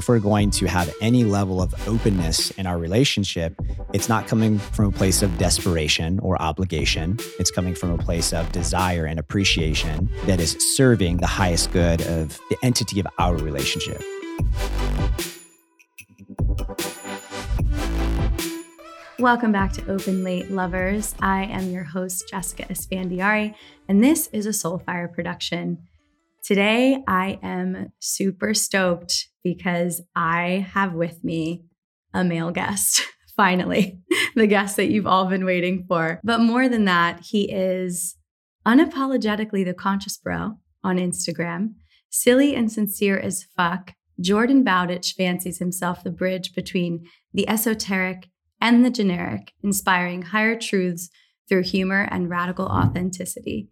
If we're going to have any level of openness in our relationship, it's not coming from a place of desperation or obligation. It's coming from a place of desire and appreciation that is serving the highest good of the entity of our relationship. Welcome back to Open Late Lovers. I am your host, Jessica Esfandiari, and this is a Soulfire production. Today, I am super stoked because I have with me a male guest, finally, the guest that you've all been waiting for. But more than that, he is unapologetically the conscious bro on Instagram, silly and sincere as fuck. Jordan Bowditch fancies himself the bridge between the esoteric and the generic, inspiring higher truths through humor and radical authenticity.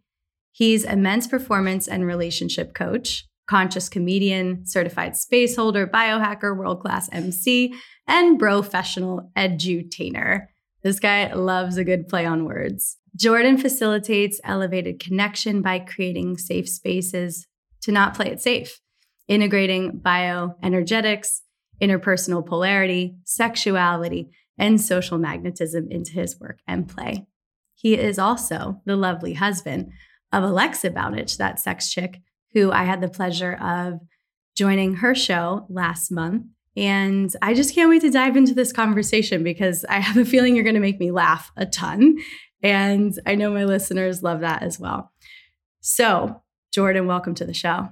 He's immense performance and relationship coach, conscious comedian, certified space holder, biohacker, world class MC, and professional edutainer. This guy loves a good play on words. Jordan facilitates elevated connection by creating safe spaces to not play it safe, integrating bioenergetics, interpersonal polarity, sexuality, and social magnetism into his work and play. He is also the lovely husband of Alexa Bowditch, that sex chick, who I had the pleasure of joining her show last month. And I just can't wait to dive into this conversation because I have a feeling you're going to make me laugh a ton. And I know my listeners love that as well. So, Jordan, welcome to the show.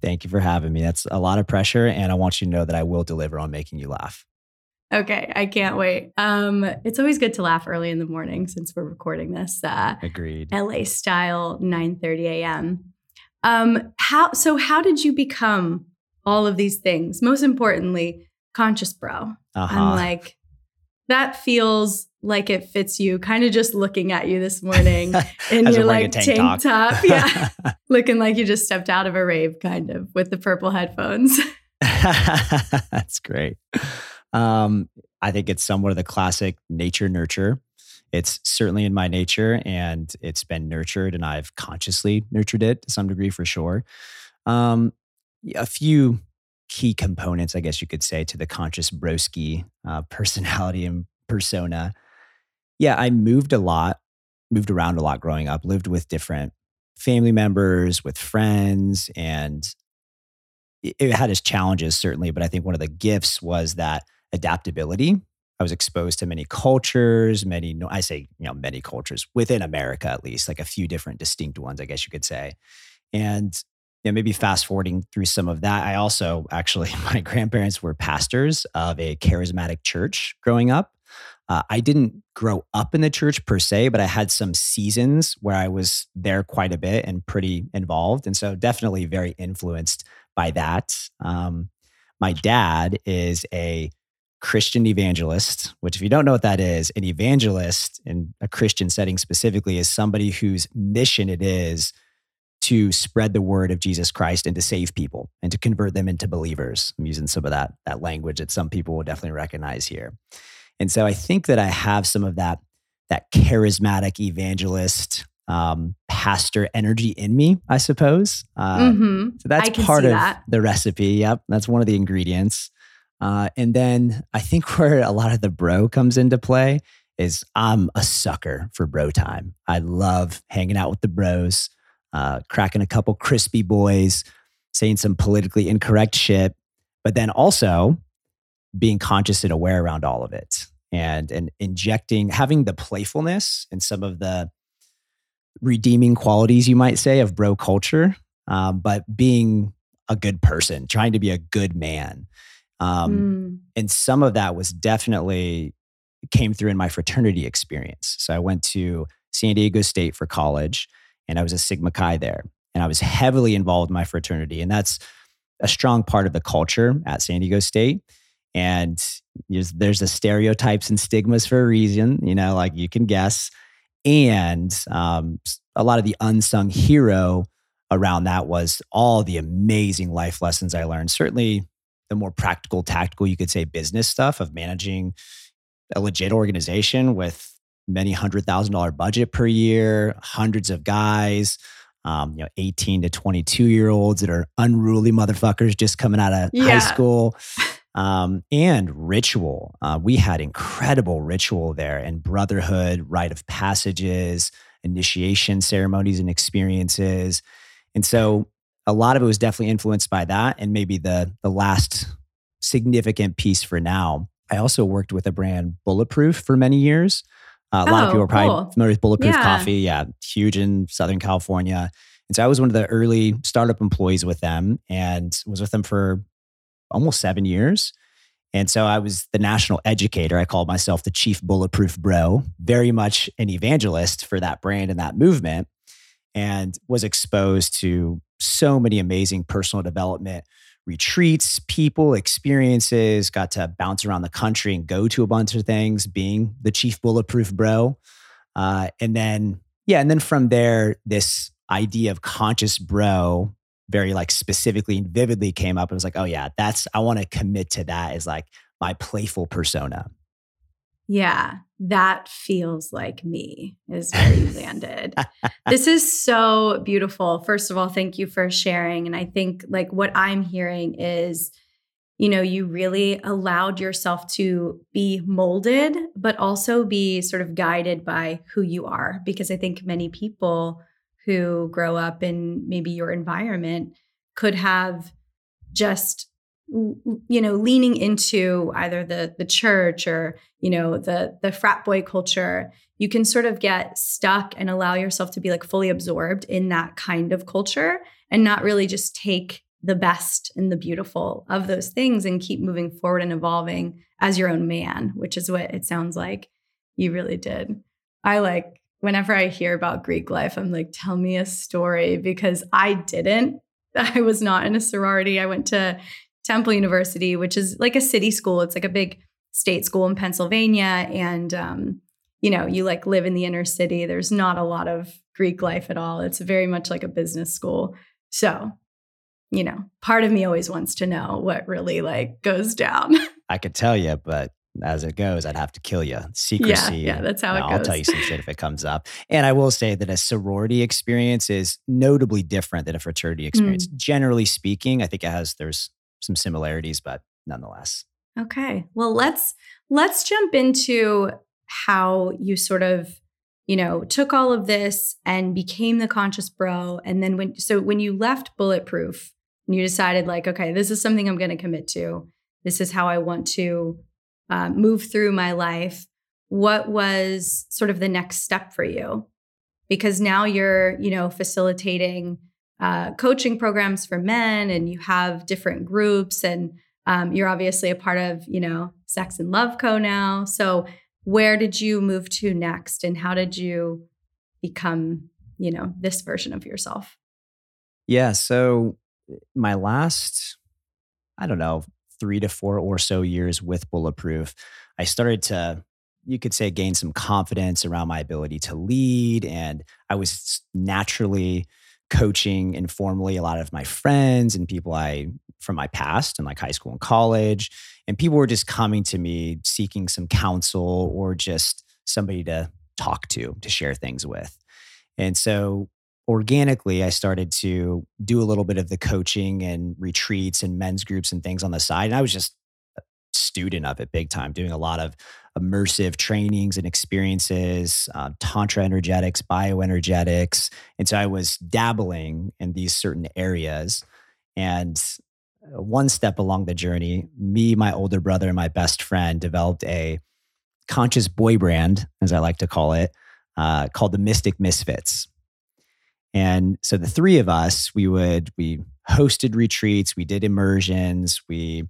Thank you for having me. That's a lot of pressure. And I want you to know that I will deliver on making you laugh. Okay, I can't wait. Um, it's always good to laugh early in the morning since we're recording this. Uh, Agreed. LA style, 9:30 a.m. Um, how so? How did you become all of these things? Most importantly, conscious bro. Uh-huh. I'm like, that feels like it fits you. Kind of just looking at you this morning in As your I'm wearing a like tank tank, top. top, yeah, looking like you just stepped out of a rave, kind of with the purple headphones. That's great. Um, I think it's somewhat of the classic nature nurture. It's certainly in my nature and it's been nurtured, and I've consciously nurtured it to some degree for sure. Um, a few key components, I guess you could say, to the conscious broski uh, personality and persona. Yeah, I moved a lot, moved around a lot growing up, lived with different family members, with friends, and it it had its challenges certainly. But I think one of the gifts was that adaptability. I was exposed to many cultures, many, I say, you know, many cultures within America, at least, like a few different distinct ones, I guess you could say. And you know, maybe fast forwarding through some of that, I also actually, my grandparents were pastors of a charismatic church growing up. Uh, I didn't grow up in the church per se, but I had some seasons where I was there quite a bit and pretty involved. And so definitely very influenced by that. Um, my dad is a Christian evangelist, which, if you don't know what that is, an evangelist in a Christian setting specifically is somebody whose mission it is to spread the word of Jesus Christ and to save people and to convert them into believers. I'm using some of that, that language that some people will definitely recognize here. And so I think that I have some of that, that charismatic evangelist, um, pastor energy in me, I suppose. Uh, hmm so that's part of that. the recipe. Yep. That's one of the ingredients. Uh, and then I think where a lot of the bro comes into play is I'm a sucker for bro time. I love hanging out with the bros, uh, cracking a couple crispy boys, saying some politically incorrect shit, but then also being conscious and aware around all of it and and injecting having the playfulness and some of the redeeming qualities you might say of bro culture um, but being a good person trying to be a good man um, Mm. and some of that was definitely came through in my fraternity experience so i went to san diego state for college and i was a sigma chi there and i was heavily involved in my fraternity and that's a strong part of the culture at San Diego State. And there's, there's the stereotypes and stigmas for a reason, you know, like you can guess. And um, a lot of the unsung hero around that was all the amazing life lessons I learned. Certainly, the more practical, tactical, you could say, business stuff of managing a legit organization with many hundred thousand dollar budget per year, hundreds of guys, um, you know, 18 to 22 year olds that are unruly motherfuckers just coming out of yeah. high school. Um, and ritual. Uh, we had incredible ritual there and brotherhood, rite of passages, initiation ceremonies and experiences. And so a lot of it was definitely influenced by that. And maybe the the last significant piece for now. I also worked with a brand Bulletproof for many years. Uh, a lot of people are probably cool. familiar with Bulletproof yeah. Coffee. Yeah, huge in Southern California. And so I was one of the early startup employees with them and was with them for almost seven years. And so I was the national educator. I called myself the chief bulletproof bro, very much an evangelist for that brand and that movement, and was exposed to so many amazing personal development retreats, people, experiences, got to bounce around the country and go to a bunch of things, being the chief bulletproof bro. Uh, and then, yeah, and then from there, this idea of conscious bro very like specifically and vividly came up and was like, oh yeah, that's I want to commit to that as like my playful persona. Yeah, that feels like me is where you landed. this is so beautiful. First of all, thank you for sharing. And I think like what I'm hearing is, you know, you really allowed yourself to be molded, but also be sort of guided by who you are. Because I think many people who grow up in maybe your environment could have just you know leaning into either the the church or you know the the frat boy culture you can sort of get stuck and allow yourself to be like fully absorbed in that kind of culture and not really just take the best and the beautiful of those things and keep moving forward and evolving as your own man which is what it sounds like you really did i like whenever i hear about greek life i'm like tell me a story because i didn't I was not in a sorority. I went to Temple University, which is like a city school. It's like a big state school in Pennsylvania. And, um, you know, you like live in the inner city. There's not a lot of Greek life at all. It's very much like a business school. So, you know, part of me always wants to know what really like goes down. I could tell you, but as it goes, I'd have to kill you. Secrecy. Yeah, yeah that's how it goes. I'll tell you some shit if it comes up. And I will say that a sorority experience is notably different than a fraternity experience. Mm. Generally speaking, I think it has there's some similarities, but nonetheless. Okay. Well, let's let's jump into how you sort of you know took all of this and became the conscious bro and then when so when you left bulletproof and you decided like okay this is something i'm going to commit to this is how i want to uh, move through my life, what was sort of the next step for you? Because now you're, you know, facilitating uh, coaching programs for men, and you have different groups, and um, you're obviously a part of, you know, Sex and Love Co. now. So, where did you move to next, and how did you become, you know, this version of yourself? Yeah. So, my last, I don't know, three to four or so years with Bulletproof, I started to, you could say, gain some confidence around my ability to lead. And I was naturally coaching informally a lot of my friends and people I from my past and like high school and college. And people were just coming to me seeking some counsel or just somebody to talk to, to share things with. And so organically, I started to do a little bit of the coaching and retreats and men's groups and things on the side. And I was just student of it big time, doing a lot of immersive trainings and experiences, uh, tantra energetics, bioenergetics. And so I was dabbling in these certain areas. And uh, one step along the journey, me, my older brother, and my best friend developed a conscious boy brand, as I like to call it, uh, called the Mystic Misfits. And so the three of us, we would, we hosted retreats, we did immersions, we,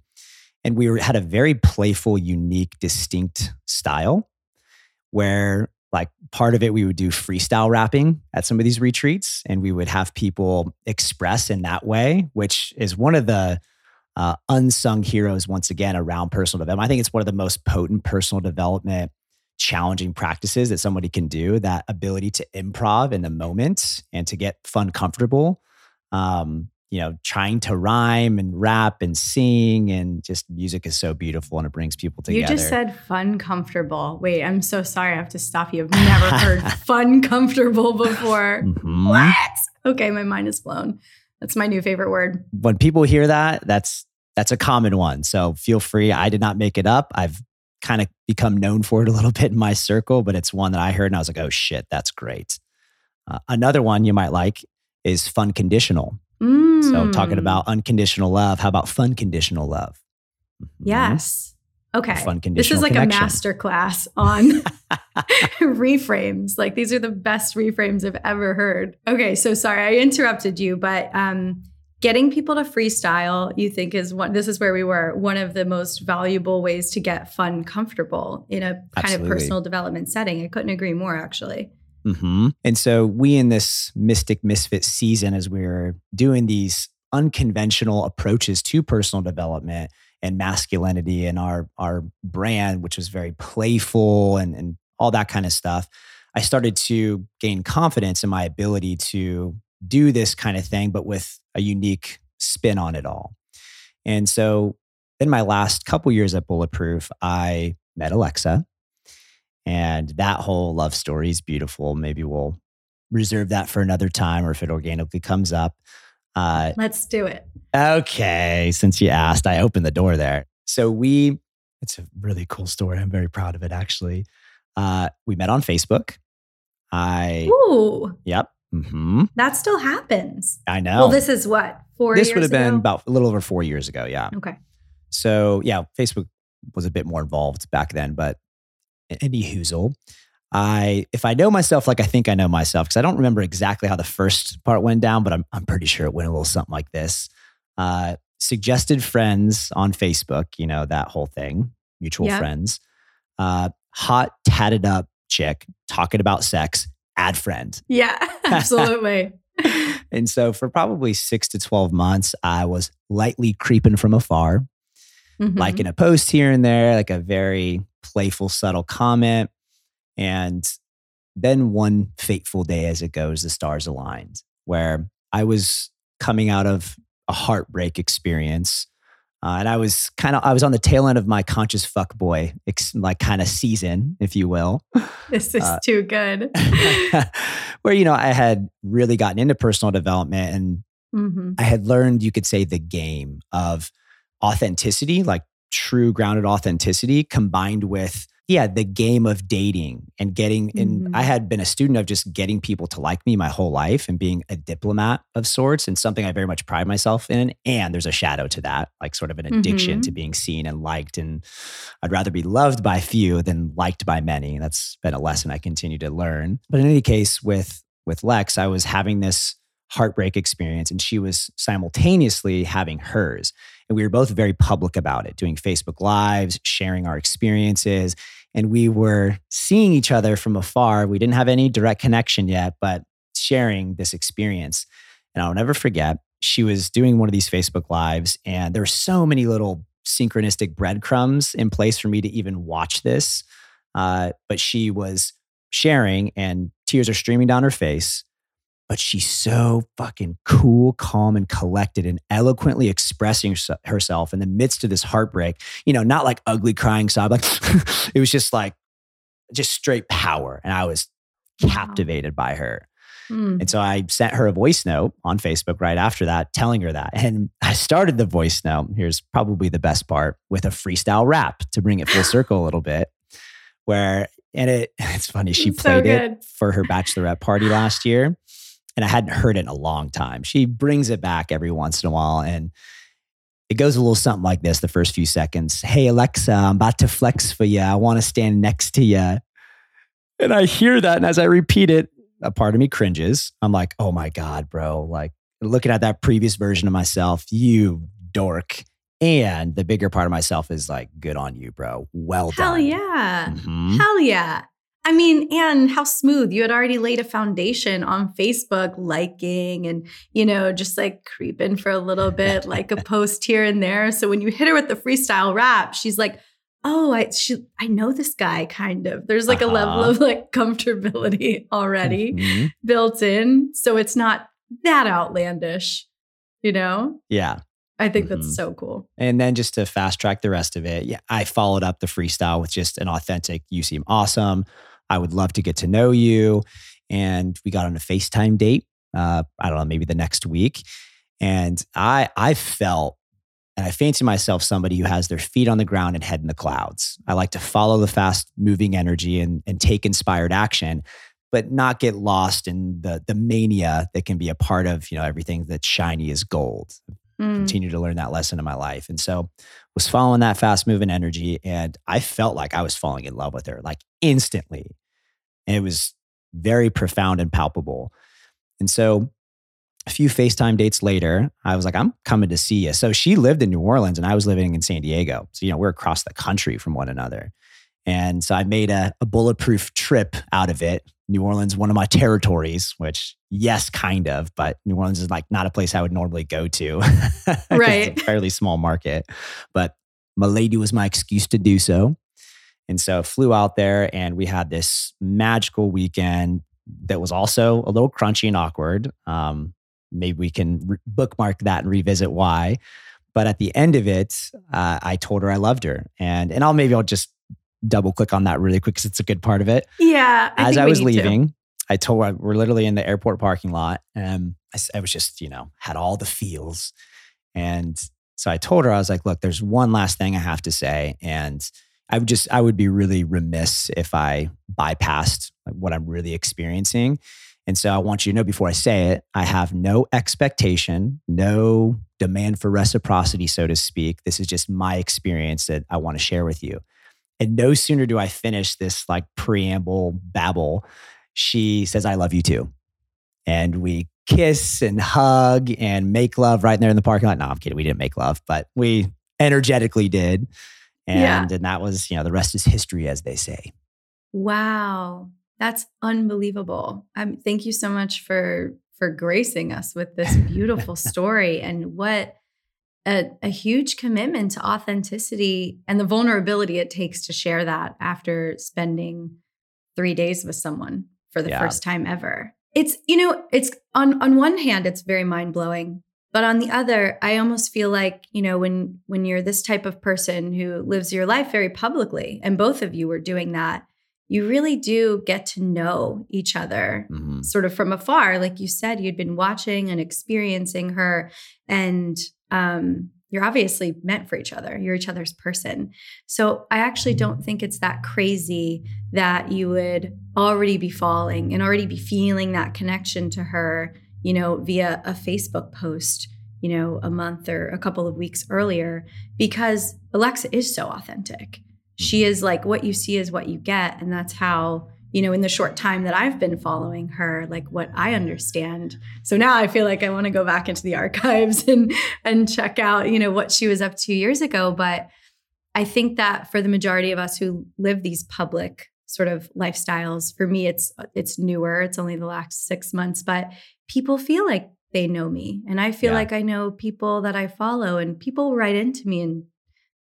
and we were, had a very playful, unique, distinct style where like part of it we would do freestyle rapping at some of these retreats and we would have people express in that way which is one of the uh, unsung heroes once again around personal development. I think it's one of the most potent personal development challenging practices that somebody can do that ability to improv in the moment and to get fun comfortable um, you know, trying to rhyme and rap and sing and just music is so beautiful and it brings people together. You just said fun comfortable. Wait, I'm so sorry. I have to stop you. I've never heard fun comfortable before. Mm-hmm. What? Okay, my mind is blown. That's my new favorite word. When people hear that, that's that's a common one. So feel free. I did not make it up. I've kind of become known for it a little bit in my circle, but it's one that I heard and I was like, oh shit, that's great. Uh, another one you might like is fun conditional. Mm. So, talking about unconditional love, how about fun conditional love? Mm-hmm. Yes. Okay. Fun conditional This is like connection. a master class on reframes. Like these are the best reframes I've ever heard. Okay, so sorry I interrupted you, but um getting people to freestyle you think is one this is where we were one of the most valuable ways to get fun comfortable in a kind Absolutely. of personal development setting i couldn't agree more actually Mm-hmm. And so we in this Mystic Misfit season, as we are doing these unconventional approaches to personal development and masculinity and our our brand, which was very playful and, and all that kind of stuff, I started to gain confidence in my ability to do this kind of thing, but with a unique spin on it all. And so in my last couple years at Bulletproof, I met Alexa and that whole love story is beautiful. Maybe we'll reserve that for another time or if it organically comes up. Uh, Let's do it. Okay. Since you asked, I opened the door there. So we, it's a really cool story. I'm very proud of it, actually. Uh, we met on Facebook. I, Ooh. Yep. Mm-hmm. That still happens. I know. Well, this is what, four This would have been about a little over four years ago. Yeah. Okay. So, yeah, Facebook was a bit more involved back then, but any hoozle. I if I know myself like I think I know myself because I don't remember exactly how the first part went down, but I'm I'm pretty sure it went a little something like this. Uh, suggested friends on Facebook, you know that whole thing, mutual yep. friends. Uh, hot tatted up chick talking about sex. Add friend. Yeah, absolutely. and so for probably six to twelve months, I was lightly creeping from afar, mm-hmm. liking a post here and there, like a very playful, subtle comment. And then one fateful day as it goes, the stars aligned, where I was coming out of a heartbreak experience. Uh, and I was kind of, I was on the tail end of my conscious fuck boy, ex- like kind of season, if you will. This is uh, too good. where, you know, I had really gotten into personal development and mm-hmm. I had learned, you could say, the game of authenticity, like true grounded authenticity combined with yeah the game of dating and getting mm-hmm. and i had been a student of just getting people to like me my whole life and being a diplomat of sorts and something i very much pride myself in. And there's a shadow to that like sort of an addiction mm-hmm. to being seen and liked. And i'd rather be loved by few than liked by many. And that's been a lesson i continue to learn. But in any case with with lex i was having this heartbreak experience and she was simultaneously having hers and we were both very public about it, doing Facebook Lives, sharing our experiences. And we were seeing each other from afar. We didn't have any direct connection yet, but sharing this experience. And I'll never forget, she was doing one of these Facebook Lives, and there were so many little synchronistic breadcrumbs in place for me to even watch this. Uh, but she was sharing, and tears are streaming down her face but she's so fucking cool, calm, and collected and eloquently expressing herself in the midst of this heartbreak. You know, not like ugly crying sob, like it was just like just straight power. And I was captivated wow. by her. Mm. And so I sent her a voice note on Facebook right after that, telling her that. And I started the voice note. Here's probably the best part with a freestyle rap to bring it full circle a little bit. Where, and it, it's funny, she it's played so it for her bachelorette party last year and I hadn't heard it in a long time. She brings it back every once in a while and it goes a little something like this the first few seconds. Hey, Alexa, I'm about to flex for you. I want to stand next to you. And I hear that. And as I repeat it, a part of me cringes. I'm like, oh my God, bro. Like looking at that previous version of myself, you dork. And the bigger part of myself is like, good on you, bro. Well Hell done. Hell yeah. Mm-hmm. Hell yeah. I mean, and how smooth you had already laid a foundation on Facebook, liking and, you know, just like creeping for a little bit, like a post here and there. So when you hit her with the freestyle rap, she's like, oh, I she, I know this guy kind of. There's like uh-huh. a level uh-huh. of like comfortability already mm-hmm. built in. So it's not that outlandish, you know? Yeah. I think mm-hmm. that's so cool. And then just to fast track the rest of it, yeah, I followed up the freestyle with just an authentic, you seem awesome. I would love to get to know you. And we got on a FaceTime date. Uh, I don't know, maybe the next week. And I I felt and I fancy myself somebody who has their feet on the ground and head in the clouds. I like to follow the fast moving energy and, and take inspired action, but not get lost in the, the mania that can be a part of, you know, everything that's shiny is gold. Mm. Continue to learn that lesson in my life. And so was following that fast moving energy and I felt like I was falling in love with her like instantly. And it was very profound and palpable. And so a few FaceTime dates later, I was like, I'm coming to see you. So she lived in New Orleans and I was living in San Diego. So, you know, we're across the country from one another. And so I made a, a bulletproof trip out of it. New Orleans, one of my territories, which, yes, kind of, but New Orleans is like not a place I would normally go to. right. it's a fairly small market. But my lady was my excuse to do so. And so flew out there and we had this magical weekend that was also a little crunchy and awkward. Um, maybe we can re- bookmark that and revisit why. But at the end of it, uh, I told her I loved her, and and I'll maybe I'll just double click on that really quick because it's a good part of it. Yeah. I As I was leaving, to. I told her we're literally in the airport parking lot, and I, I was just you know had all the feels, and so I told her I was like, look, there's one last thing I have to say, and I would just I would be really remiss if I bypassed what I'm really experiencing. And so I want you to know before I say it, I have no expectation, no demand for reciprocity, so to speak. This is just my experience that I want to share with you. And no sooner do I finish this like preamble babble, she says, I love you too. And we kiss and hug and make love right there in the parking lot. No, I'm kidding. We didn't make love, but we energetically did. And, yeah. and that was, you know, the rest is history, as they say. Wow. That's unbelievable. Um, thank you so much for for gracing us with this beautiful story and what a, a, huge commitment to authenticity and the vulnerability it takes to share that after spending three days with someone for the yeah. first time ever. It's, you know, it's on on one hand, it's very mind-blowing. But on the other, I almost feel like, you know, when when you're this type of person who lives your life very publicly, and both of you were doing that, you really do get to know each other mm-hmm. sort of from afar. Like you said, you'd been watching and experiencing her, and um, you're obviously meant for each other. You're each other's person. So I actually don't think it's that crazy that you would already be falling and already be feeling that connection to her, you know, via a Facebook post you know, a month or a couple of weeks earlier because Alexa is so authentic. She mm-hmm. is like what you see is what you get and that's how you know in the short time that i've been following her like what i understand. So now i feel like i want to go back into the archives and and check out you know what she was up to years ago. But i think that for the majority of us who live these public sort of lifestyles for me it's it's newer. It's only the last 6 months. But people feel like they know me and i feel yeah. like i know people that i follow and people write into me and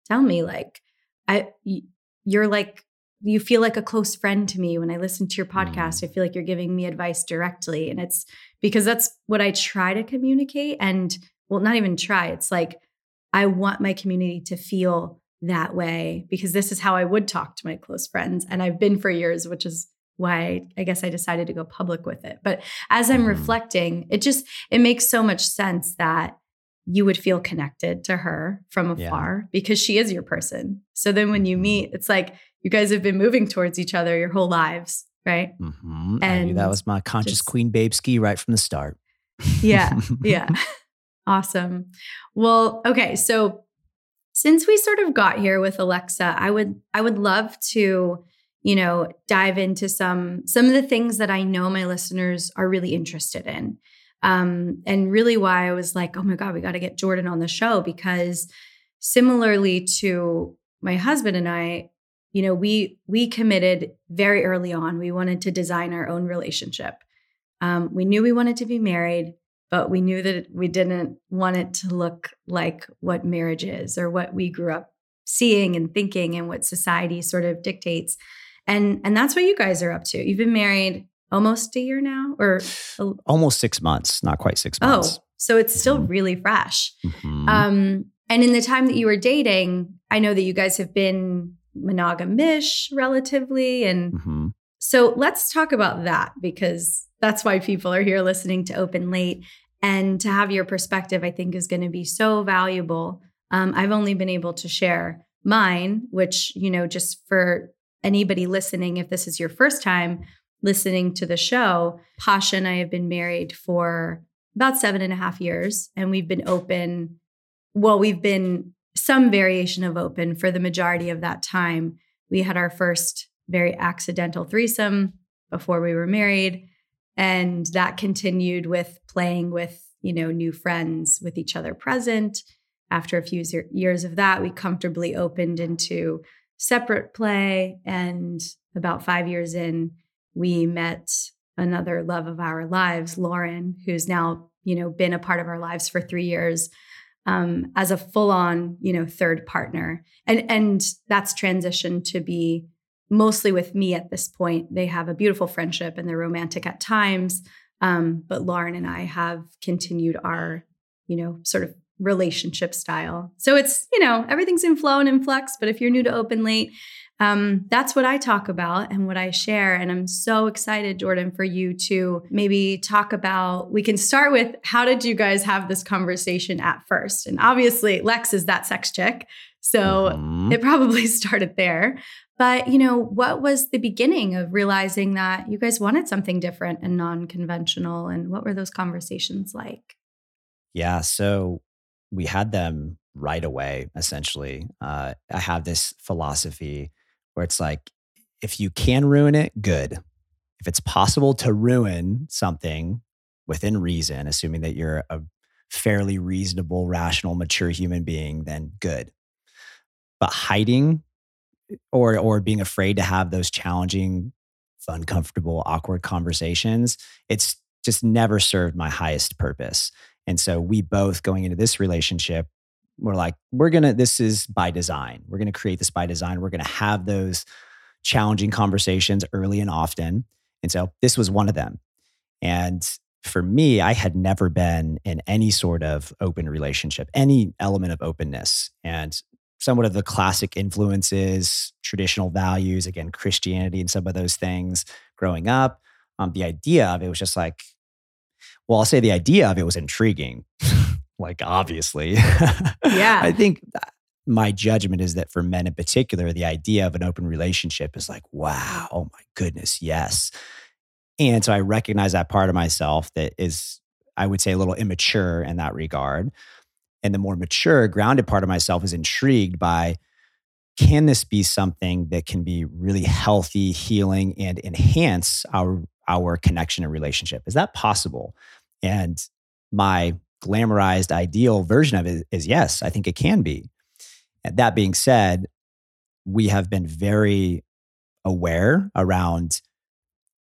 tell me like I you're like you feel like a close friend to me when I listen to your podcast. Mm. I feel like you're giving me advice directly. And it's because that's what I try to communicate. And well, not even try, it's like I want my community to feel that way because this is how I would talk to my close friends. And I've been for years, which is why I guess I decided to go public with it. But as I'm mm. reflecting, it just it makes so much sense that you would feel connected to her from afar yeah. because she is your person. So then when you mm-hmm. meet, it's like you guys have been moving towards each other your whole lives, right? Mm-hmm. And that was my conscious just, queen babe ski right from the start. yeah. Yeah. awesome. Well, okay. So since we sort of got here with Alexa, I would I would love to you know dive into some some of the things that I know my listeners are really interested in. Um, and really why I was like, oh my God, we got to get Jordan on the show because similarly to my husband and I, you know, we we committed very early on. We wanted to design our own relationship. Um, we knew we wanted to be married, but we knew that we didn't want it to look like what marriage is or what we grew up seeing and thinking and what society sort of dictates. And and that's what you guys are up to. You've been married almost a year now or a, almost 6 months, not quite 6 months. Oh, so it's still mm-hmm. really fresh. Mm-hmm. Um and in the time that you were dating, I know that you guys have been monogamish relatively and mm-hmm. so let's talk about that because that's why people are here listening to open late and to have your perspective i think is going to be so valuable um, i've only been able to share mine which you know just for anybody listening if this is your first time listening to the show pasha and i have been married for about seven and a half years and we've been open well we've been some variation of open for the majority of that time. We had our first very accidental threesome before we were married. And that continued with playing with, you know, new friends with each other present. After a few years of that, we comfortably opened into separate play. And about five years in, we met another love of our lives, Lauren, who's now, you know, been a part of our lives for three years um, as a full-on, you know, third partner, and and that's transitioned to be mostly with me at this point. They have a beautiful friendship and they're romantic at times, um, but Lauren and I have continued our, you know, sort of relationship style. So it's you know everything's in flow and in flux. But if you're new to Open Late, um, that's what I talk about and what I share. And I'm so excited, Jordan, for you to maybe talk about. We can start with how did you guys have this conversation at first? And obviously, Lex is that sex chick. So mm-hmm. it probably started there. But, you know, what was the beginning of realizing that you guys wanted something different and non conventional? And what were those conversations like? Yeah. So we had them right away, essentially. Uh, I have this philosophy where it's like, if you can ruin it, good. If it's possible to ruin something within reason, assuming that you're a fairly reasonable, rational, mature human being, then good. But hiding or or being afraid to have those challenging, uncomfortable, awkward conversations, it's just never served my highest purpose. And so we both going into this relationship we're like, we're going to, this is by design. We're going to create this by design. We're going to have those challenging conversations early and often. And so this was one of them. And for me, I had never been in any sort of open relationship, any element of openness. And somewhat of the classic influences, traditional values, again, Christianity and some of those things growing up. Um, the idea of it was just like, well, I'll say the idea of it was intriguing. like obviously. Yeah. I think my judgment is that for men in particular, the idea of an open relationship is like, wow, oh my goodness, yes. And so I recognize that part of myself that is, I would say, a little immature in that regard. And the more mature, grounded part of myself is intrigued by can this be something that can be really healthy, healing, and enhance our our connection and relationship? Is that possible? And my glamorized ideal version of it is yes, I think it can be. That being said, we have been very aware around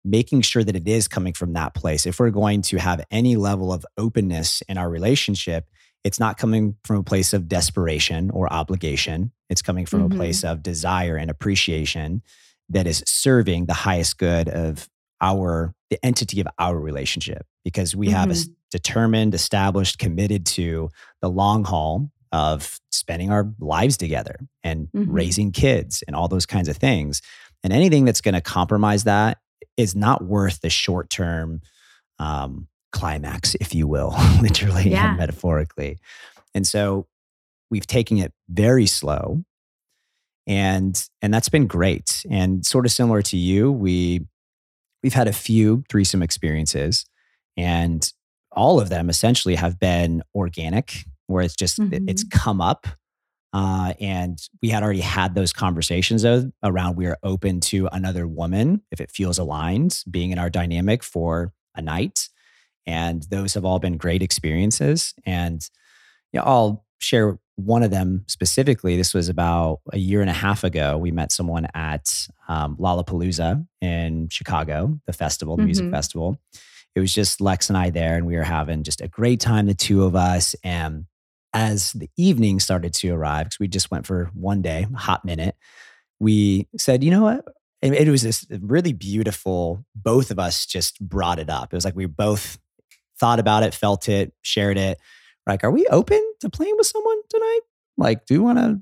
making sure that it is coming from that place. If we're going to have any level of openness in our relationship, it's not coming from a place of desperation or obligation. It's coming from mm-hmm. a place of desire and appreciation that is serving the highest good of our the entity of our relationship because we mm-hmm. have a mm-hmm. determined established committed to the long haul of spending our lives together and mm-hmm. raising kids and all those kinds of things and anything that's going to compromise that is not worth the short term um, climax if you will literally yeah. and metaphorically and so we've taken it very slow and and that's been great and sort of similar to you we we've had a few threesome experiences, and all of them essentially have been organic, where it's just mm-hmm. it's come up. Uh, and we had already had those conversations though, around we are open to another woman if it feels aligned, being in our dynamic for a night. And those have all been great experiences. And you know, I'll share one of them specifically, this was about a year and a half ago. We met someone at um, Lollapalooza in Chicago, the festival, the mm-hmm. music festival. It was just Lex and I there, and we were having just a great time, the two of us. And as the evening started to arrive, because we just went for one day, hot minute, we said, you know what? And it was this really beautiful, both of us just brought it up. It was like we both thought about it, felt it, shared it. Like, are we open to playing with someone tonight? Like, do you want to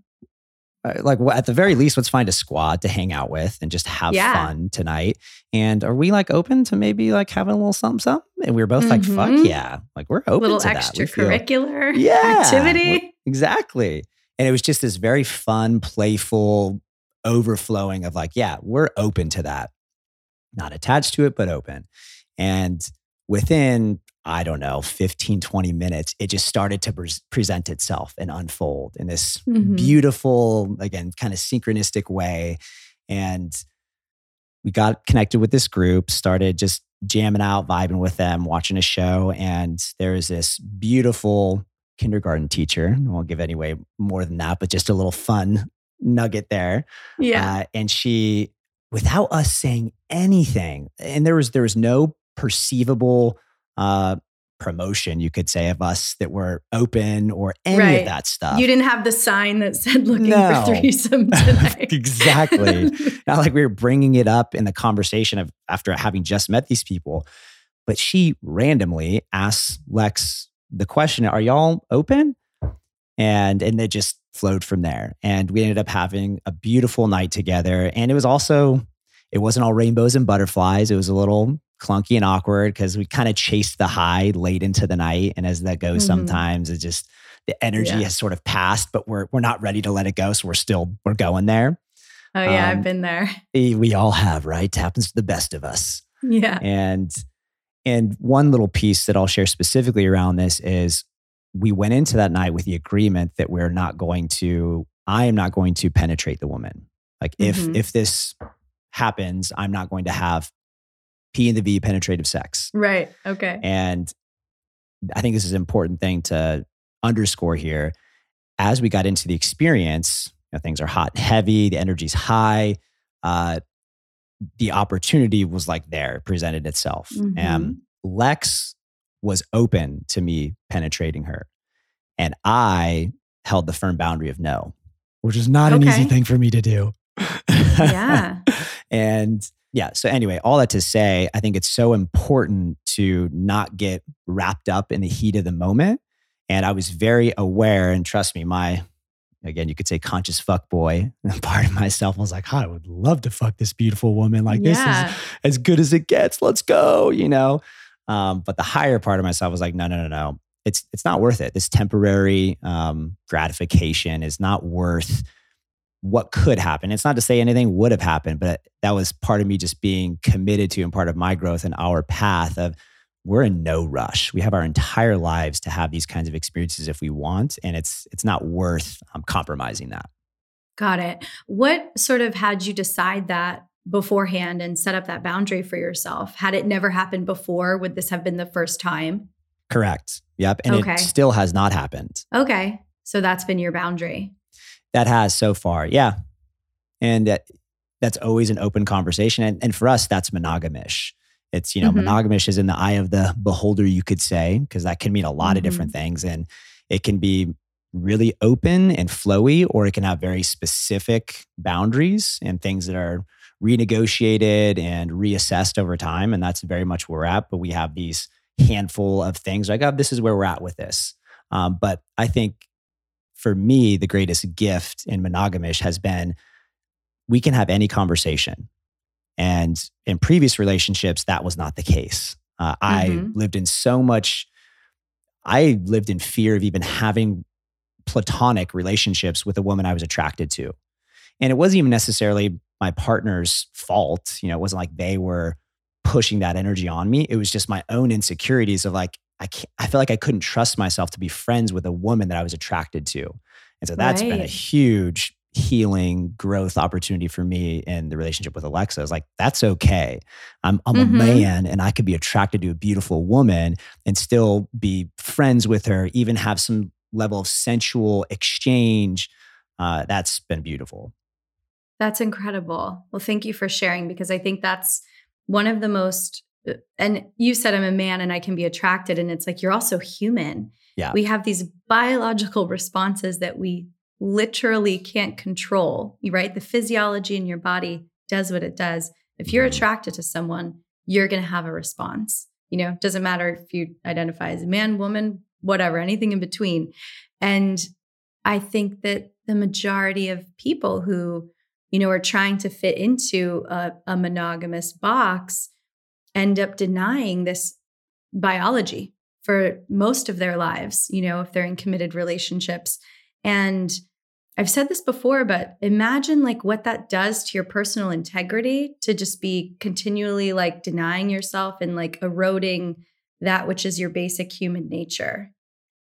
like at the very least, let's find a squad to hang out with and just have yeah. fun tonight. And are we like open to maybe like having a little something, something? And we were both mm-hmm. like, fuck yeah. Like we're open to. A little to extracurricular yeah, activity. Exactly. And it was just this very fun, playful overflowing of like, yeah, we're open to that. Not attached to it, but open. And within I don't know, 15, 20 minutes, it just started to pre- present itself and unfold in this mm-hmm. beautiful, again, kind of synchronistic way. And we got connected with this group, started just jamming out, vibing with them, watching a show. And there was this beautiful kindergarten teacher. I won't give any way more than that, but just a little fun nugget there. Yeah. Uh, and she, without us saying anything, and there was there was no perceivable uh, promotion, you could say, of us that were open or any right. of that stuff. You didn't have the sign that said looking no. for threesome tonight. exactly. Not like we were bringing it up in the conversation of after having just met these people. But she randomly asks Lex the question, Are y'all open? And and it just flowed from there. And we ended up having a beautiful night together. And it was also, it wasn't all rainbows and butterflies. It was a little clunky and awkward because we kind of chased the high late into the night. And as that goes, mm-hmm. sometimes it just the energy yeah. has sort of passed, but we're we're not ready to let it go. So we're still we're going there. Oh yeah, um, I've been there. We all have, right? It happens to the best of us. Yeah. And and one little piece that I'll share specifically around this is we went into that night with the agreement that we're not going to I am not going to penetrate the woman. Like if mm-hmm. if this happens, I'm not going to have P and the V penetrative sex. Right. Okay. And I think this is an important thing to underscore here. As we got into the experience, you know, things are hot and heavy, the energy's high. Uh, the opportunity was like there, presented itself. Mm-hmm. And Lex was open to me penetrating her. And I held the firm boundary of no, which is not okay. an easy thing for me to do. yeah. and yeah. So, anyway, all that to say, I think it's so important to not get wrapped up in the heat of the moment. And I was very aware, and trust me, my, again, you could say conscious fuck boy part of myself was like, oh, I would love to fuck this beautiful woman. Like, yeah. this is as good as it gets. Let's go, you know? Um, but the higher part of myself was like, no, no, no, no. It's, it's not worth it. This temporary um, gratification is not worth what could happen. It's not to say anything would have happened, but that was part of me just being committed to and part of my growth and our path of we're in no rush. We have our entire lives to have these kinds of experiences if we want, and it's it's not worth um, compromising that. Got it. What sort of had you decide that beforehand and set up that boundary for yourself? Had it never happened before, would this have been the first time? Correct. Yep. And okay. it still has not happened. Okay. So that's been your boundary. That has so far. Yeah. And that, that's always an open conversation. And, and for us, that's monogamish. It's, you know, mm-hmm. monogamish is in the eye of the beholder, you could say, because that can mean a lot mm-hmm. of different things. And it can be really open and flowy, or it can have very specific boundaries and things that are renegotiated and reassessed over time. And that's very much where we're at. But we have these handful of things like, oh, this is where we're at with this. Um, but I think for me, the greatest gift in monogamish has been we can have any conversation. And in previous relationships, that was not the case. Uh, mm-hmm. I lived in so much, I lived in fear of even having platonic relationships with a woman I was attracted to. And it wasn't even necessarily my partner's fault. You know, it wasn't like they were pushing that energy on me. It was just my own insecurities of like, I can't, I feel like I couldn't trust myself to be friends with a woman that I was attracted to. And so that's right. been a huge healing growth opportunity for me in the relationship with Alexa. I was like, that's okay. I'm, I'm mm-hmm. a man and I could be attracted to a beautiful woman and still be friends with her, even have some level of sensual exchange. Uh, that's been beautiful. That's incredible. Well, thank you for sharing because I think that's one of the most and you said I'm a man and I can be attracted and it's like you're also human. Yeah. We have these biological responses that we literally can't control, right? The physiology in your body does what it does. If you're mm-hmm. attracted to someone, you're going to have a response. You know, doesn't matter if you identify as a man, woman, whatever, anything in between. And I think that the majority of people who, you know, are trying to fit into a, a monogamous box end up denying this biology for most of their lives, you know, if they're in committed relationships. And I've said this before, but imagine like what that does to your personal integrity to just be continually like denying yourself and like eroding that which is your basic human nature.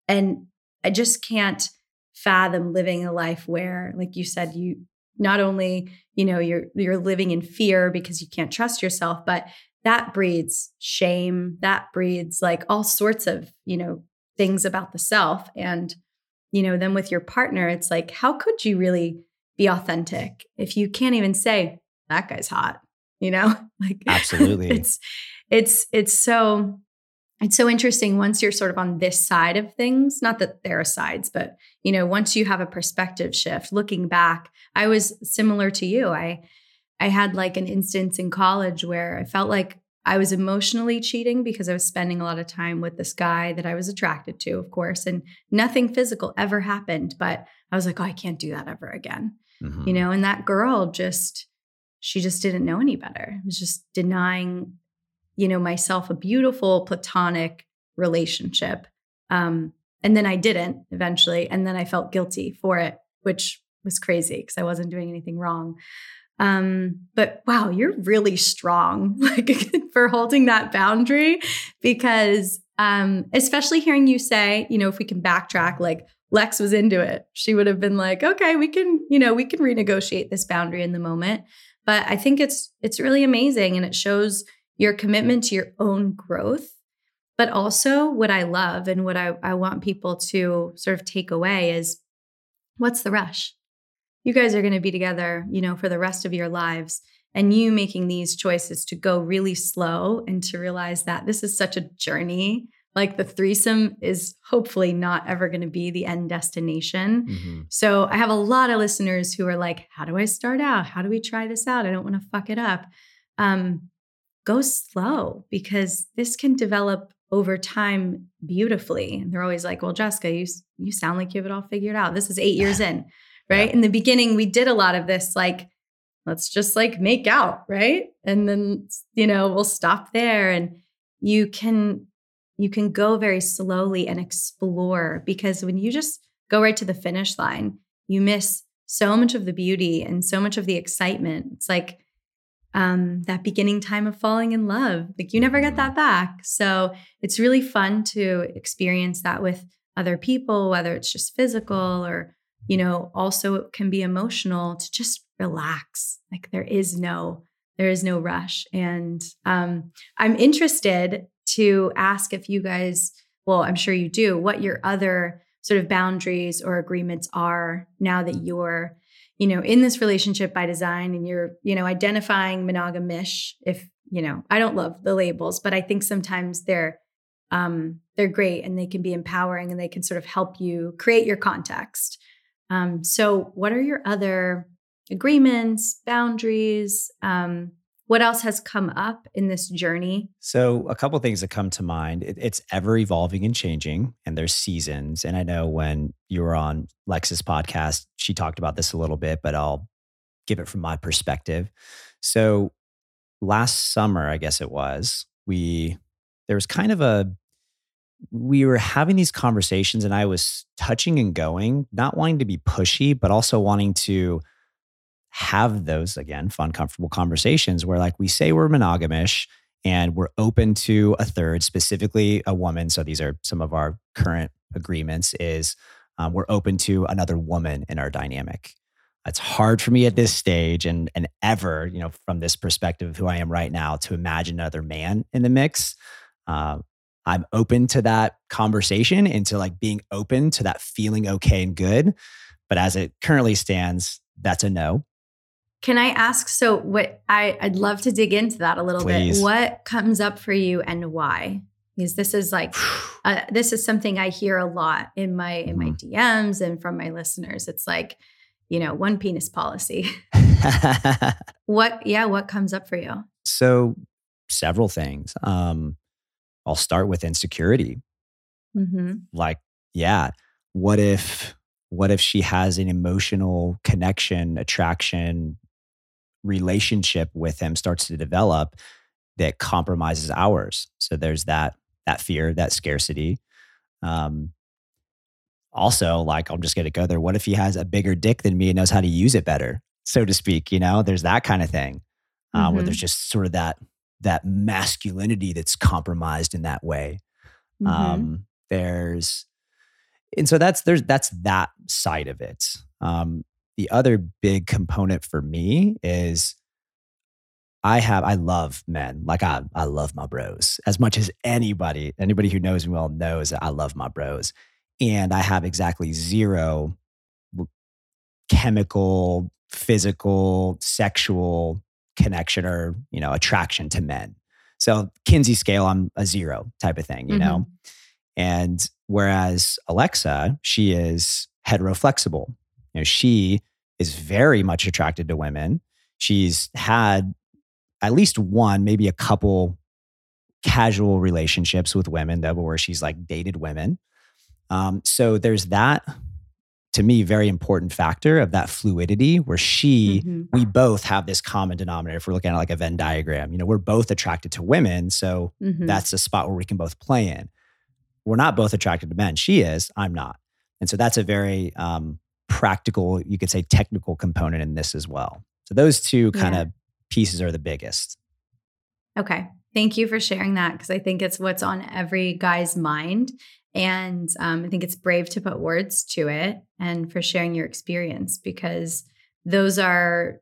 And I just can't fathom living a life where like you said you not only, you know, you're you're living in fear because you can't trust yourself, but that breeds shame, that breeds like all sorts of, you know, things about the self and you know, then with your partner, it's like, how could you really be authentic if you can't even say that guy's hot? You know, like absolutely. it's it's it's so it's so interesting once you're sort of on this side of things. Not that there are sides, but you know, once you have a perspective shift, looking back, I was similar to you. I I had like an instance in college where I felt like I was emotionally cheating because I was spending a lot of time with this guy that I was attracted to, of course, and nothing physical ever happened. But I was like, oh, I can't do that ever again. Mm-hmm. You know, and that girl just, she just didn't know any better. It was just denying, you know, myself a beautiful platonic relationship. Um, and then I didn't eventually. And then I felt guilty for it, which was crazy because I wasn't doing anything wrong. Um, but wow, you're really strong like for holding that boundary because um, especially hearing you say, you know, if we can backtrack, like Lex was into it. She would have been like, okay, we can, you know, we can renegotiate this boundary in the moment. But I think it's it's really amazing and it shows your commitment to your own growth. But also what I love and what I, I want people to sort of take away is what's the rush? You guys are going to be together, you know, for the rest of your lives. And you making these choices to go really slow and to realize that this is such a journey. Like the threesome is hopefully not ever going to be the end destination. Mm-hmm. So I have a lot of listeners who are like, How do I start out? How do we try this out? I don't want to fuck it up. Um, go slow because this can develop over time beautifully. And they're always like, Well, Jessica, you, you sound like you have it all figured out. This is eight years in right? Yeah. In the beginning, we did a lot of this like, let's just like make out, right? And then, you know, we'll stop there and you can you can go very slowly and explore because when you just go right to the finish line, you miss so much of the beauty and so much of the excitement. It's like um, that beginning time of falling in love. Like you never get that back. So it's really fun to experience that with other people, whether it's just physical or you know, also it can be emotional to just relax. Like there is no there is no rush. And um, I'm interested to ask if you guys, well, I'm sure you do, what your other sort of boundaries or agreements are now that you're, you know, in this relationship by design and you're, you know, identifying monogamish. If you know, I don't love the labels, but I think sometimes they're um, they're great and they can be empowering and they can sort of help you create your context. Um, so, what are your other agreements, boundaries? Um, what else has come up in this journey? So, a couple things that come to mind. It, it's ever evolving and changing, and there's seasons. And I know when you were on Lex's podcast, she talked about this a little bit, but I'll give it from my perspective. So, last summer, I guess it was, we there was kind of a we were having these conversations and I was touching and going, not wanting to be pushy, but also wanting to have those again, fun, comfortable conversations where like we say we're monogamish and we're open to a third, specifically a woman. So these are some of our current agreements is um, we're open to another woman in our dynamic. It's hard for me at this stage and and ever, you know, from this perspective of who I am right now, to imagine another man in the mix. Uh, I'm open to that conversation and to like being open to that feeling okay and good. But as it currently stands, that's a no. Can I ask? So, what I, I'd love to dig into that a little Please. bit. What comes up for you and why? Because this is like, uh, this is something I hear a lot in my in my Mm-hmm. DMs and from my listeners. It's like, you know, one penis policy. what? Yeah, what comes up for you? so, several things. Um, I'll start with insecurity. Mm-hmm. Like, yeah, what if what if she has an emotional connection, attraction, relationship with him starts to develop that compromises ours? So there's that that fear, that scarcity. Um, also, like I'm just gonna go there. What if he has a bigger dick than me and knows how to use it better, so to speak? You know, there's that kind of thing uh, where Mhm. there's just sort of that that masculinity that's compromised in that way. Mm-hmm. Um, there's, and so that's there's that's that side of it. Um, the other big component for me is I have I love men like I I love my bros as much as anybody anybody who knows me well knows that I love my bros, and I have exactly zero chemical, physical, sexual connection or you know attraction to men. So Kinsey scale, I'm a zero type of thing, you know. And whereas Alexa, she is heteroflexible. You know, she is very much attracted to women. She's had at least one, maybe a couple casual relationships with women that where she's like dated women. Um, so there's that to me very important factor of that fluidity where she Mhm. we both have this common denominator if we're looking at like a venn diagram you know we're both attracted to women so Mhm. that's a spot where we can both play in. We're not both attracted to men. She is, I'm not. And so that's a very um, practical, you could say technical component in this as well. So those two kind Yeah. of pieces are the biggest. Okay. Thank you for sharing that because I think it's what's on every guy's mind. And um, I think it's brave to put words to it and for sharing your experience because those are,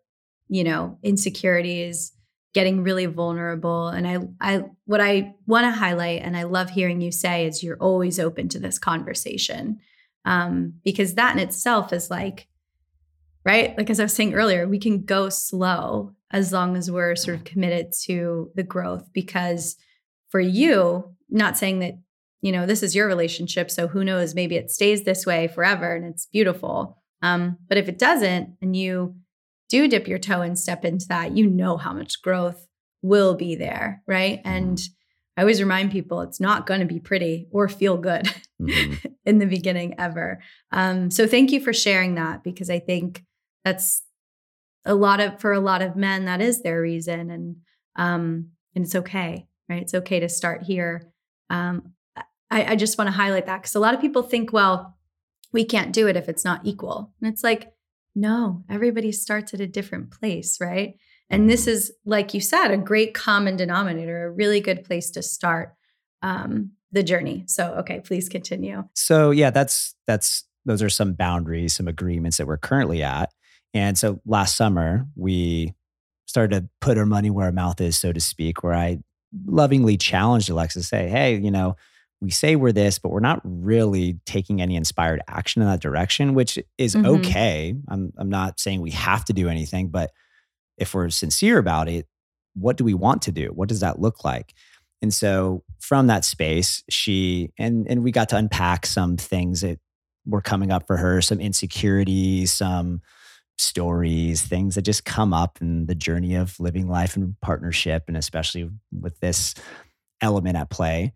you know, insecurities, getting really vulnerable. And I, I, what I want to highlight, and I love hearing you say, is you're always open to this conversation um, because that in itself is like, right? Like as I was saying earlier, we can go slow as long as we're sort of committed to the growth. Because for you, not saying that, you know, this is your relationship. So who knows, maybe it stays this way forever and it's beautiful. Um, but if it doesn't and you do dip your toe and step into that, you know how much growth will be there. Right. And I always remind people it's not going to be pretty or feel good Mhm. in the beginning ever. Um, so thank you for sharing that because I think that's a lot of for a lot of men that is their reason and um and it's okay right it's okay to start here um i, I just want to highlight that because a lot of people think well we can't do it if it's not equal. And it's like no everybody starts at a different place right? And this is like you said a great common denominator a really good place to start um the journey. So okay please continue. So yeah, that's that's those are some boundaries, some agreements that we're currently at. And so last summer we started to put our money where our mouth is, so to speak, where I lovingly challenged Alexa say, hey, you know, we say we're this, but we're not really taking any inspired action in that direction, which is Mhm. okay. I'm I'm not saying we have to do anything, but if we're sincere about it, what do we want to do? What does that look like? And so from that space, she and and we got to unpack some things that were coming up for her, some insecurities, some stories, things that just come up in the journey of living life in partnership, and especially with this element at play.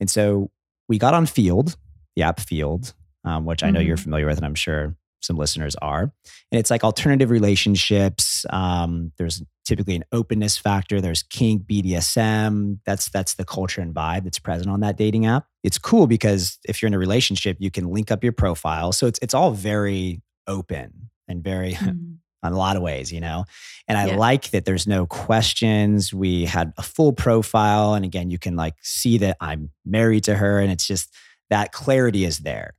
And so we got on Feeld, the app Feeld, um, which I know you're Mhm. familiar with, and I'm sure some listeners are. And it's like alternative relationships. Um, there's typically an openness factor. There's kink, BDSM. That's that's the culture and vibe that's present on that dating app. It's cool because if you're in a relationship, you can link up your profile. So it's it's all very open and very Mhm. On a lot of ways, you know? And I Yeah. like that there's no questions. We had a full profile. And again, you can like see that I'm married to her. And it's just that clarity is there.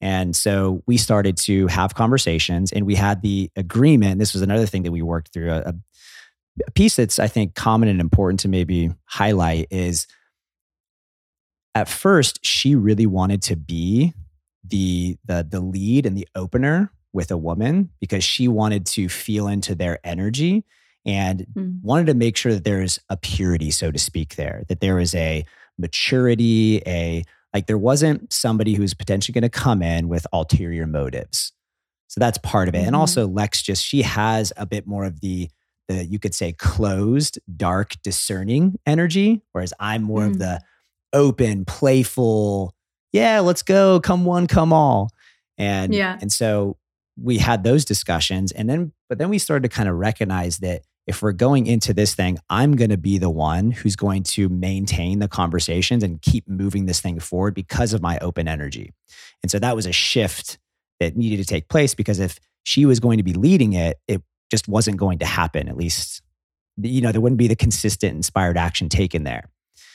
And so we started to have conversations and we had the agreement. This was another thing that we worked through. A, a piece that's, I think, common and important to maybe highlight is at first she really wanted to be the the the lead and the opener with a woman because she wanted to feel into their energy and mm. wanted to make sure that there is a purity so to speak there that there is a maturity a like there wasn't somebody who's potentially going to come in with ulterior motives so that's part of it mm-hmm. and also lex just she has a bit more of the the you could say closed dark discerning energy whereas i'm more mm. of the open playful yeah let's go come one come all and yeah and so we had those discussions and then but then we started to kind of recognize that if we're going into this thing i'm going to be the one who's going to maintain the conversations and keep moving this thing forward because of my open energy. And so that was a shift that needed to take place because if she was going to be leading it it just wasn't going to happen at least you know there wouldn't be the consistent inspired action taken there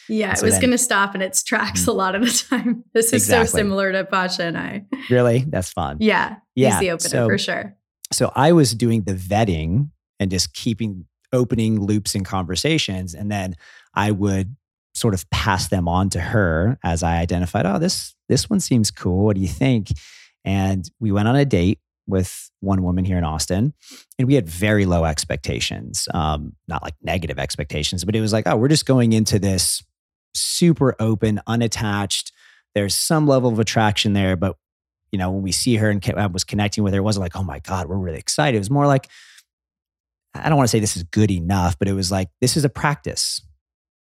yeah, so it was going to stop in its tracks mm. a lot of the time. This is exactly. so similar to Pasha and I. Really? That's fun. Yeah. Yeah. He's the opener so, for sure. So I was doing the vetting and just keeping opening loops in conversations. And then I would sort of pass them on to her as I identified, oh, this this one seems cool. What do you think? And we went on a date with one woman here in Austin, and we had very low expectations. Um, not like negative expectations, but it was like, oh, we're just going into this super open, unattached. There's some level of attraction there, but you know, when we see her and I was connecting with her, it wasn't like, oh my God, we're really excited. It was more like, I don't want to say this is good enough, but it was like, this is a practice.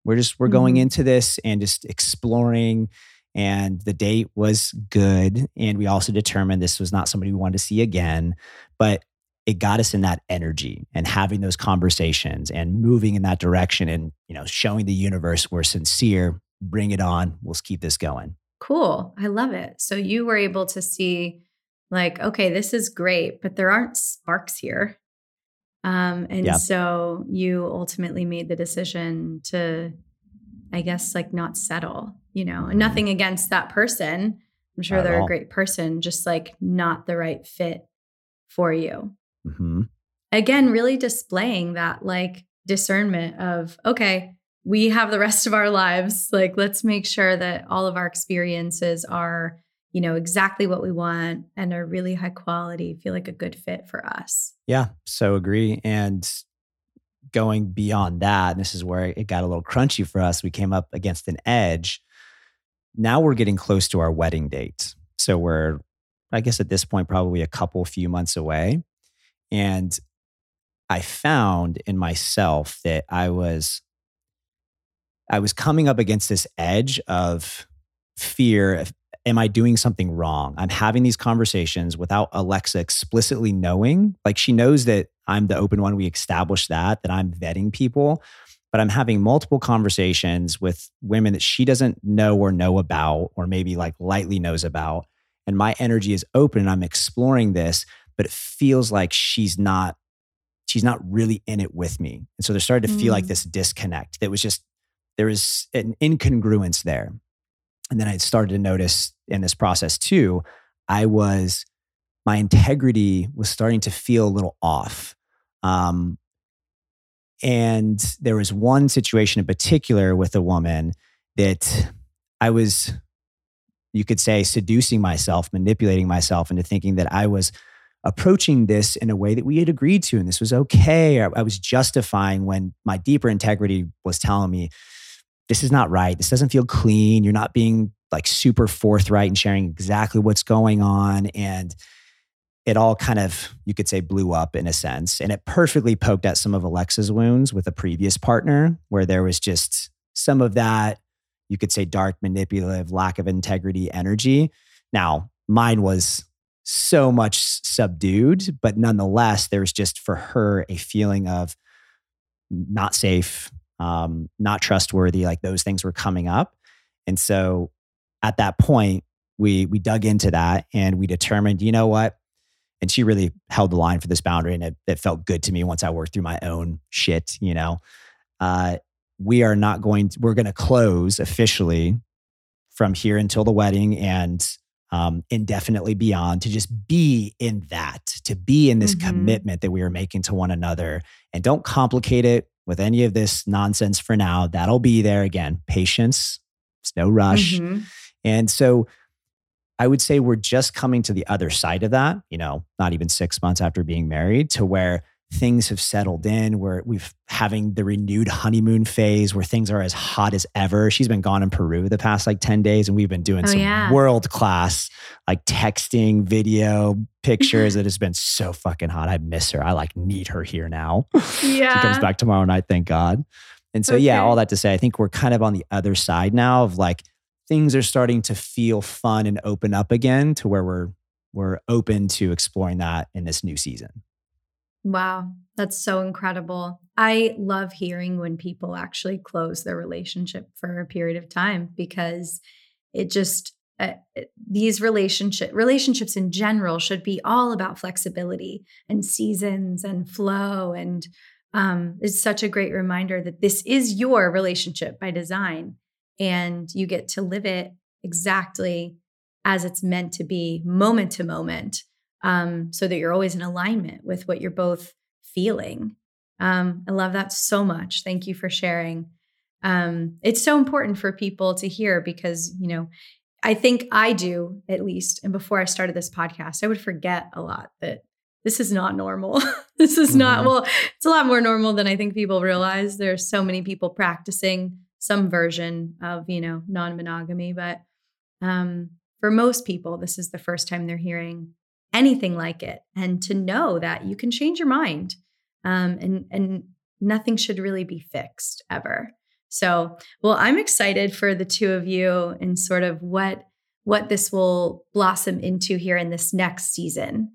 We're just, we're mm-hmm. going into this and just exploring. And the date was good. And we also determined this was not somebody we wanted to see again. But it got us in that energy and having those conversations and moving in that direction and you know showing the universe we're sincere bring it on let's keep this going. Cool. I love it. So you were able to see like okay this is great but there aren't sparks here. Um and yeah. so you ultimately made the decision to i guess like not settle you know and mm-hmm. nothing against that person. I'm sure not they're a great person just like not the right fit for you Mm-hmm. Again, really displaying that like discernment of, okay, we have the rest of our lives. Like, let's make sure that all of our experiences are, you know, exactly what we want and are really high quality, feel like a good fit for us. Yeah. So agree. And going beyond that, this is where it got a little crunchy for us. We came up against an edge. Now we're getting close to our wedding date. So we're, I guess at this point, probably a couple few months away. And I found in myself that I was I was coming up against this edge of fear of, am I doing something wrong? I'm having these conversations without Alexa explicitly knowing. Like she knows that I'm the open one. We established that, that I'm vetting people, but I'm having multiple conversations with women that she doesn't know or know about, or maybe like lightly knows about. And my energy is open and I'm exploring this but it feels like she's not she's not really in it with me. And so there started to mm. feel like mm. this disconnect. That was just there was an incongruence there. And then I started to notice in this process too, I was my integrity was starting to feel a little off. Um, and there was one situation in particular with a woman that I was, you could say, seducing myself, manipulating myself into thinking that I was approaching this in a way that we had agreed to and this was okay. I, I was justifying when my deeper integrity was telling me, this is not right. This doesn't feel clean. You're not being like super forthright and sharing exactly what's going on. And it all kind of, you could say, blew up in a sense. And it perfectly poked at some of Alexa's wounds with a previous partner, where there was just some of that, you could say, dark, manipulative, lack of integrity energy. Now, mine was so much subdued, but nonetheless, there's just for her a feeling of not safe, um, not trustworthy. Like those things were coming up, and so at that point, we we dug into that and we determined, you know what? And she really held the line for this boundary, and it, it felt good to me once I worked through my own shit. You know, uh, we are not going. To, we're going to close officially from here until the wedding, and um, indefinitely beyond to just be in that, to be in this mm-hmm. commitment that we are making to one another. And don't complicate it with any of this nonsense for now. That'll be there again. Patience, it's no rush. Mm-hmm. And so I would say we're just coming to the other side of that, you know, not even six months after being married, to where things have settled in, where we've having the renewed honeymoon phase where things are as hot as ever. She's been gone in Peru the past like 10 days, and we've been doing oh, some yeah. world class like texting, video, pictures. it has been so fucking hot. I miss her. I like need her here now. Yeah. she comes back tomorrow night, thank God. And so, okay. yeah, all that to say, I think we're kind of on the other side now of like things are starting to feel fun and open up again to where we're we're open to exploring that in this new season. Wow, that's so incredible. I love hearing when people actually close their relationship for a period of time because it just uh, these relationship relationships in general should be all about flexibility and seasons and flow and um, it's such a great reminder that this is your relationship by design and you get to live it exactly as it's meant to be moment to moment um, so that you're always in alignment with what you're both feeling. Um, i love that so much. Thank you for sharing. Um, it's so important for people to hear because you know i think i do at least and before i started this podcast i would forget a lot that this is not normal. This is mm-hmm. not well it's a lot more normal than i think people realize. There's so many people practicing some version of you know non-monogamy but um, for most people this is the first time they're hearing anything like it and to know that you can change your mind um, and and nothing should really be fixed ever so well i'm excited for the two of you and sort of what what this will blossom into here in this next season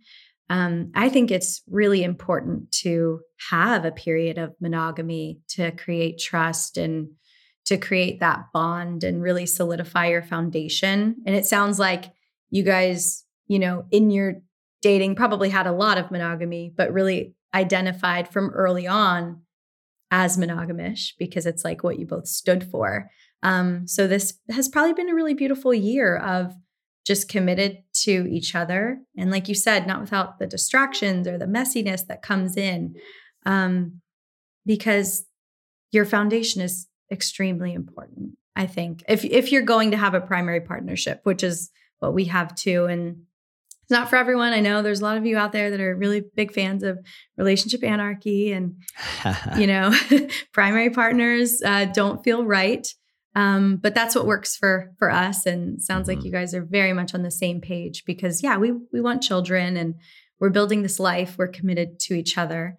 um, I think it's really important to have a period of monogamy to create trust and to create that bond and really solidify your foundation. And it sounds like you guys, you know, in your dating probably had a lot of monogamy, but really identified from early on as monogamish because it's like what you both stood for. Um, so this has probably been a really beautiful year of just committed to each other. And like you said, not without the distractions or the messiness that comes in. Um, because your foundation is extremely important. I think if if you're going to have a primary partnership, which is what we have too, and it's not for everyone. I know there's a lot of you out there that are really big fans of relationship anarchy, and you know, primary partners uh, don't feel right. Um, but that's what works for for us, and sounds mm-hmm. like you guys are very much on the same page because yeah, we we want children, and we're building this life. We're committed to each other,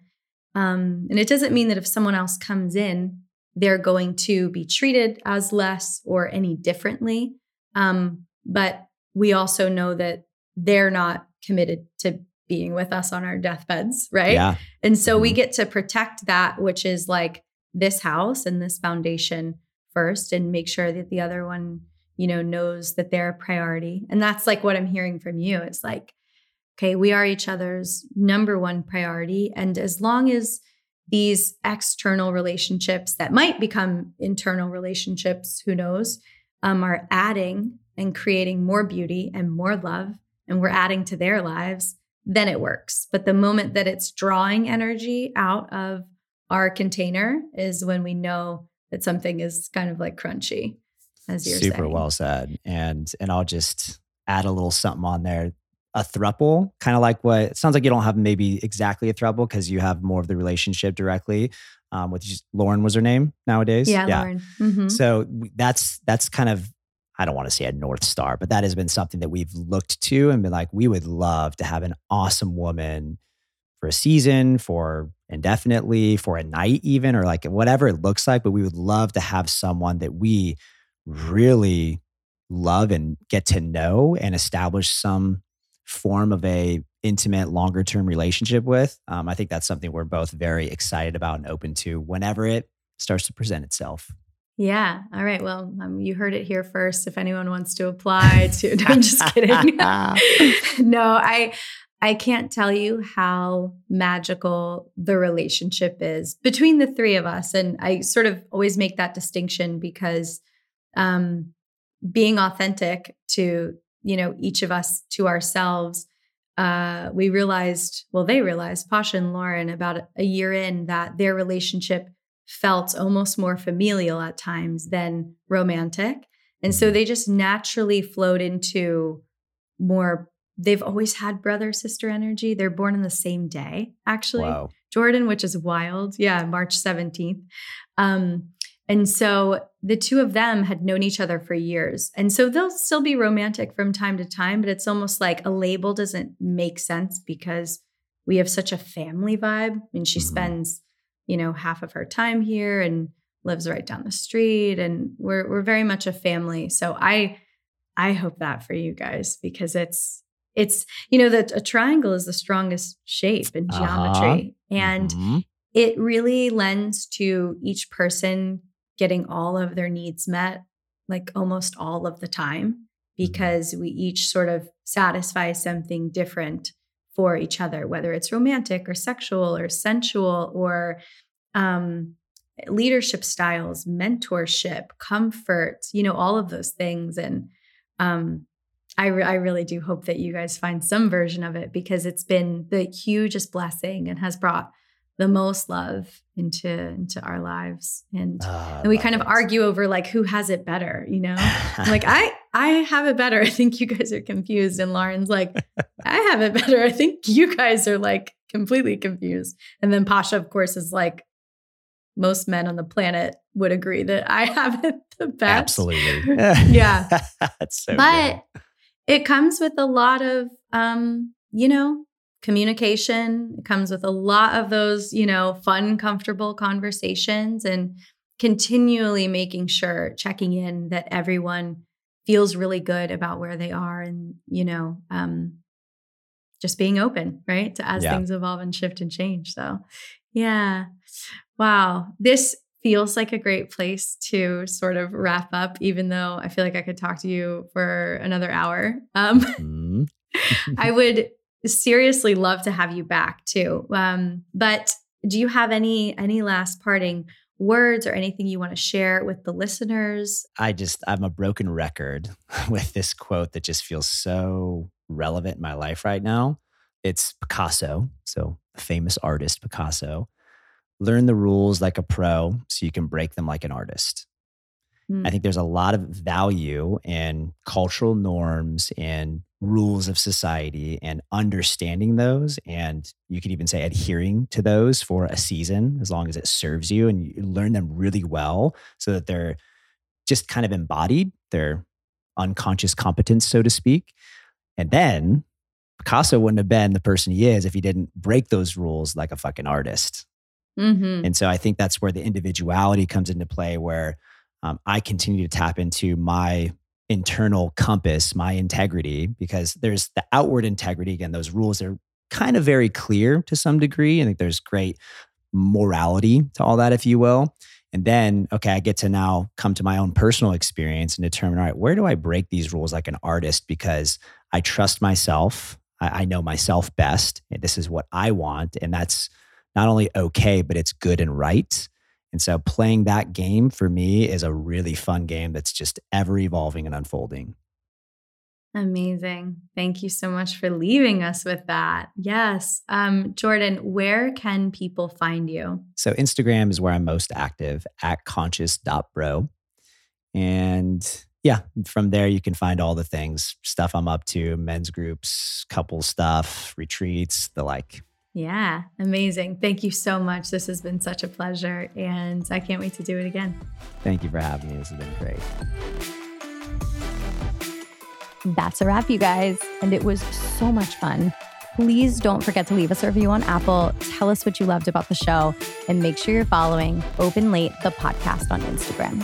um, and it doesn't mean that if someone else comes in they're going to be treated as less or any differently. Um, but we also know that they're not committed to being with us on our deathbeds, right? Yeah. And so mm-hmm. we get to protect that, which is like this house and this foundation first, and make sure that the other one, you know, knows that they're a priority. And that's like what I'm hearing from you. It's like, okay, we are each other's number one priority. And as long as these external relationships that might become internal relationships, who knows, um, are adding and creating more beauty and more love, and we're adding to their lives, then it works. But the moment that it's drawing energy out of our container is when we know that something is kind of like crunchy, as you're Super saying. well said. And and I'll just add a little something on there a thruple, kind of like what it sounds like you don't have maybe exactly a thruple because you have more of the relationship directly. Um, with just, Lauren was her name nowadays. Yeah, yeah. Lauren. Mm-hmm. So that's that's kind of I don't want to say a north star, but that has been something that we've looked to and been like, we would love to have an awesome woman for a season, for indefinitely, for a night, even, or like whatever it looks like. But we would love to have someone that we really love and get to know and establish some form of a intimate longer term relationship with um, i think that's something we're both very excited about and open to whenever it starts to present itself yeah. All right. Well um, you heard it here first. If anyone wants to apply to no, i'm just kidding. No i i can't tell you how magical the relationship is between the three of us. And i sort of always make that distinction because um being authentic to you know, each of us to ourselves, uh, we realized, well, they realized, Pasha and Lauren, about a year in, that their relationship felt almost more familial at times than romantic. And so they just naturally flowed into more they've always had brother sister energy. They're born on the same day, actually. Wow. Jordan, which is wild. Yeah, March 17th. Um, and so the two of them had known each other for years. And so they'll still be romantic from time to time, but it's almost like a label doesn't make sense because we have such a family vibe. I mean, she mm-hmm. spends, you know, half of her time here and lives right down the street and we're we're very much a family. So I I hope that for you guys because it's it's you know that a triangle is the strongest shape in uh-huh. geometry uh-huh. and mm-hmm. it really lends to each person getting all of their needs met like almost all of the time mm-hmm. because we each sort of satisfy something different for each other whether it's romantic or sexual or sensual or um leadership styles mentorship comfort you know all of those things. And um I, re- I really do hope that you guys find some version of it because it's been the hugest blessing and has brought the most love into into our lives. And, uh, and we kind of argue over like who has it better you know? Like i i have it better. I think you guys are confused. And lauren's like i have it better. I think you guys are like completely confused. And then pasha of course is like most men on the planet would agree that i have it the best. Absolutely. Yeah. That's so but good. it comes with a lot of, um, you know, communication. It comes with a lot of those, you know, fun, comfortable conversations and continually making sure, checking in that everyone feels really good about where they are and, you know, um, just being open, right? To as yeah. things evolve and shift and change. So, yeah. Wow. This feels like a great place to sort of wrap up, even though I feel like I could talk to you for another hour. Um, mm. I would seriously love to have you back too. Um, but do you have any any last parting words or anything you want to share with the listeners? I just I'm a broken record with this quote that just feels so relevant in my life right now. It's Picasso, so famous artist Picasso learn the rules like a pro so you can break them like an artist. Mm. I think there's a lot of value in cultural norms and rules of society and understanding those. And you could even say adhering to those for a season as long as it serves you and you learn them really well so that they're just kind of embodied, their unconscious competence, so to speak. And then Picasso wouldn't have been the person he is if he didn't break those rules like a fucking artist. Mm-hmm. And so I think that's where the individuality comes into play, where um, I continue to tap into my internal compass, my integrity, because there's the outward integrity. Again, those rules are kind of very clear to some degree. I think there's great morality to all that, if you will. And then, okay, I get to now come to my own personal experience and determine, all right, where do I break these rules like an artist? Because I trust myself. I, I know myself best. This is what I want. And that's not only okay, but it's good and right. And so playing that game for me is a really fun game that's just ever evolving and unfolding. Amazing. Thank you so much for leaving us with that. Yes. Um, Jordan, where can people find you? So Instagram is where I'm most active at conscious.bro. And yeah, from there you can find all the things, stuff I'm up to, men's groups, couple stuff, retreats, the like. Yeah, amazing. Thank you so much. This has been such a pleasure, and I can't wait to do it again. Thank you for having me. This has been great. That's a wrap, you guys. And it was so much fun. Please don't forget to leave us a review on Apple. Tell us what you loved about the show, and make sure you're following Open Late, the podcast on Instagram.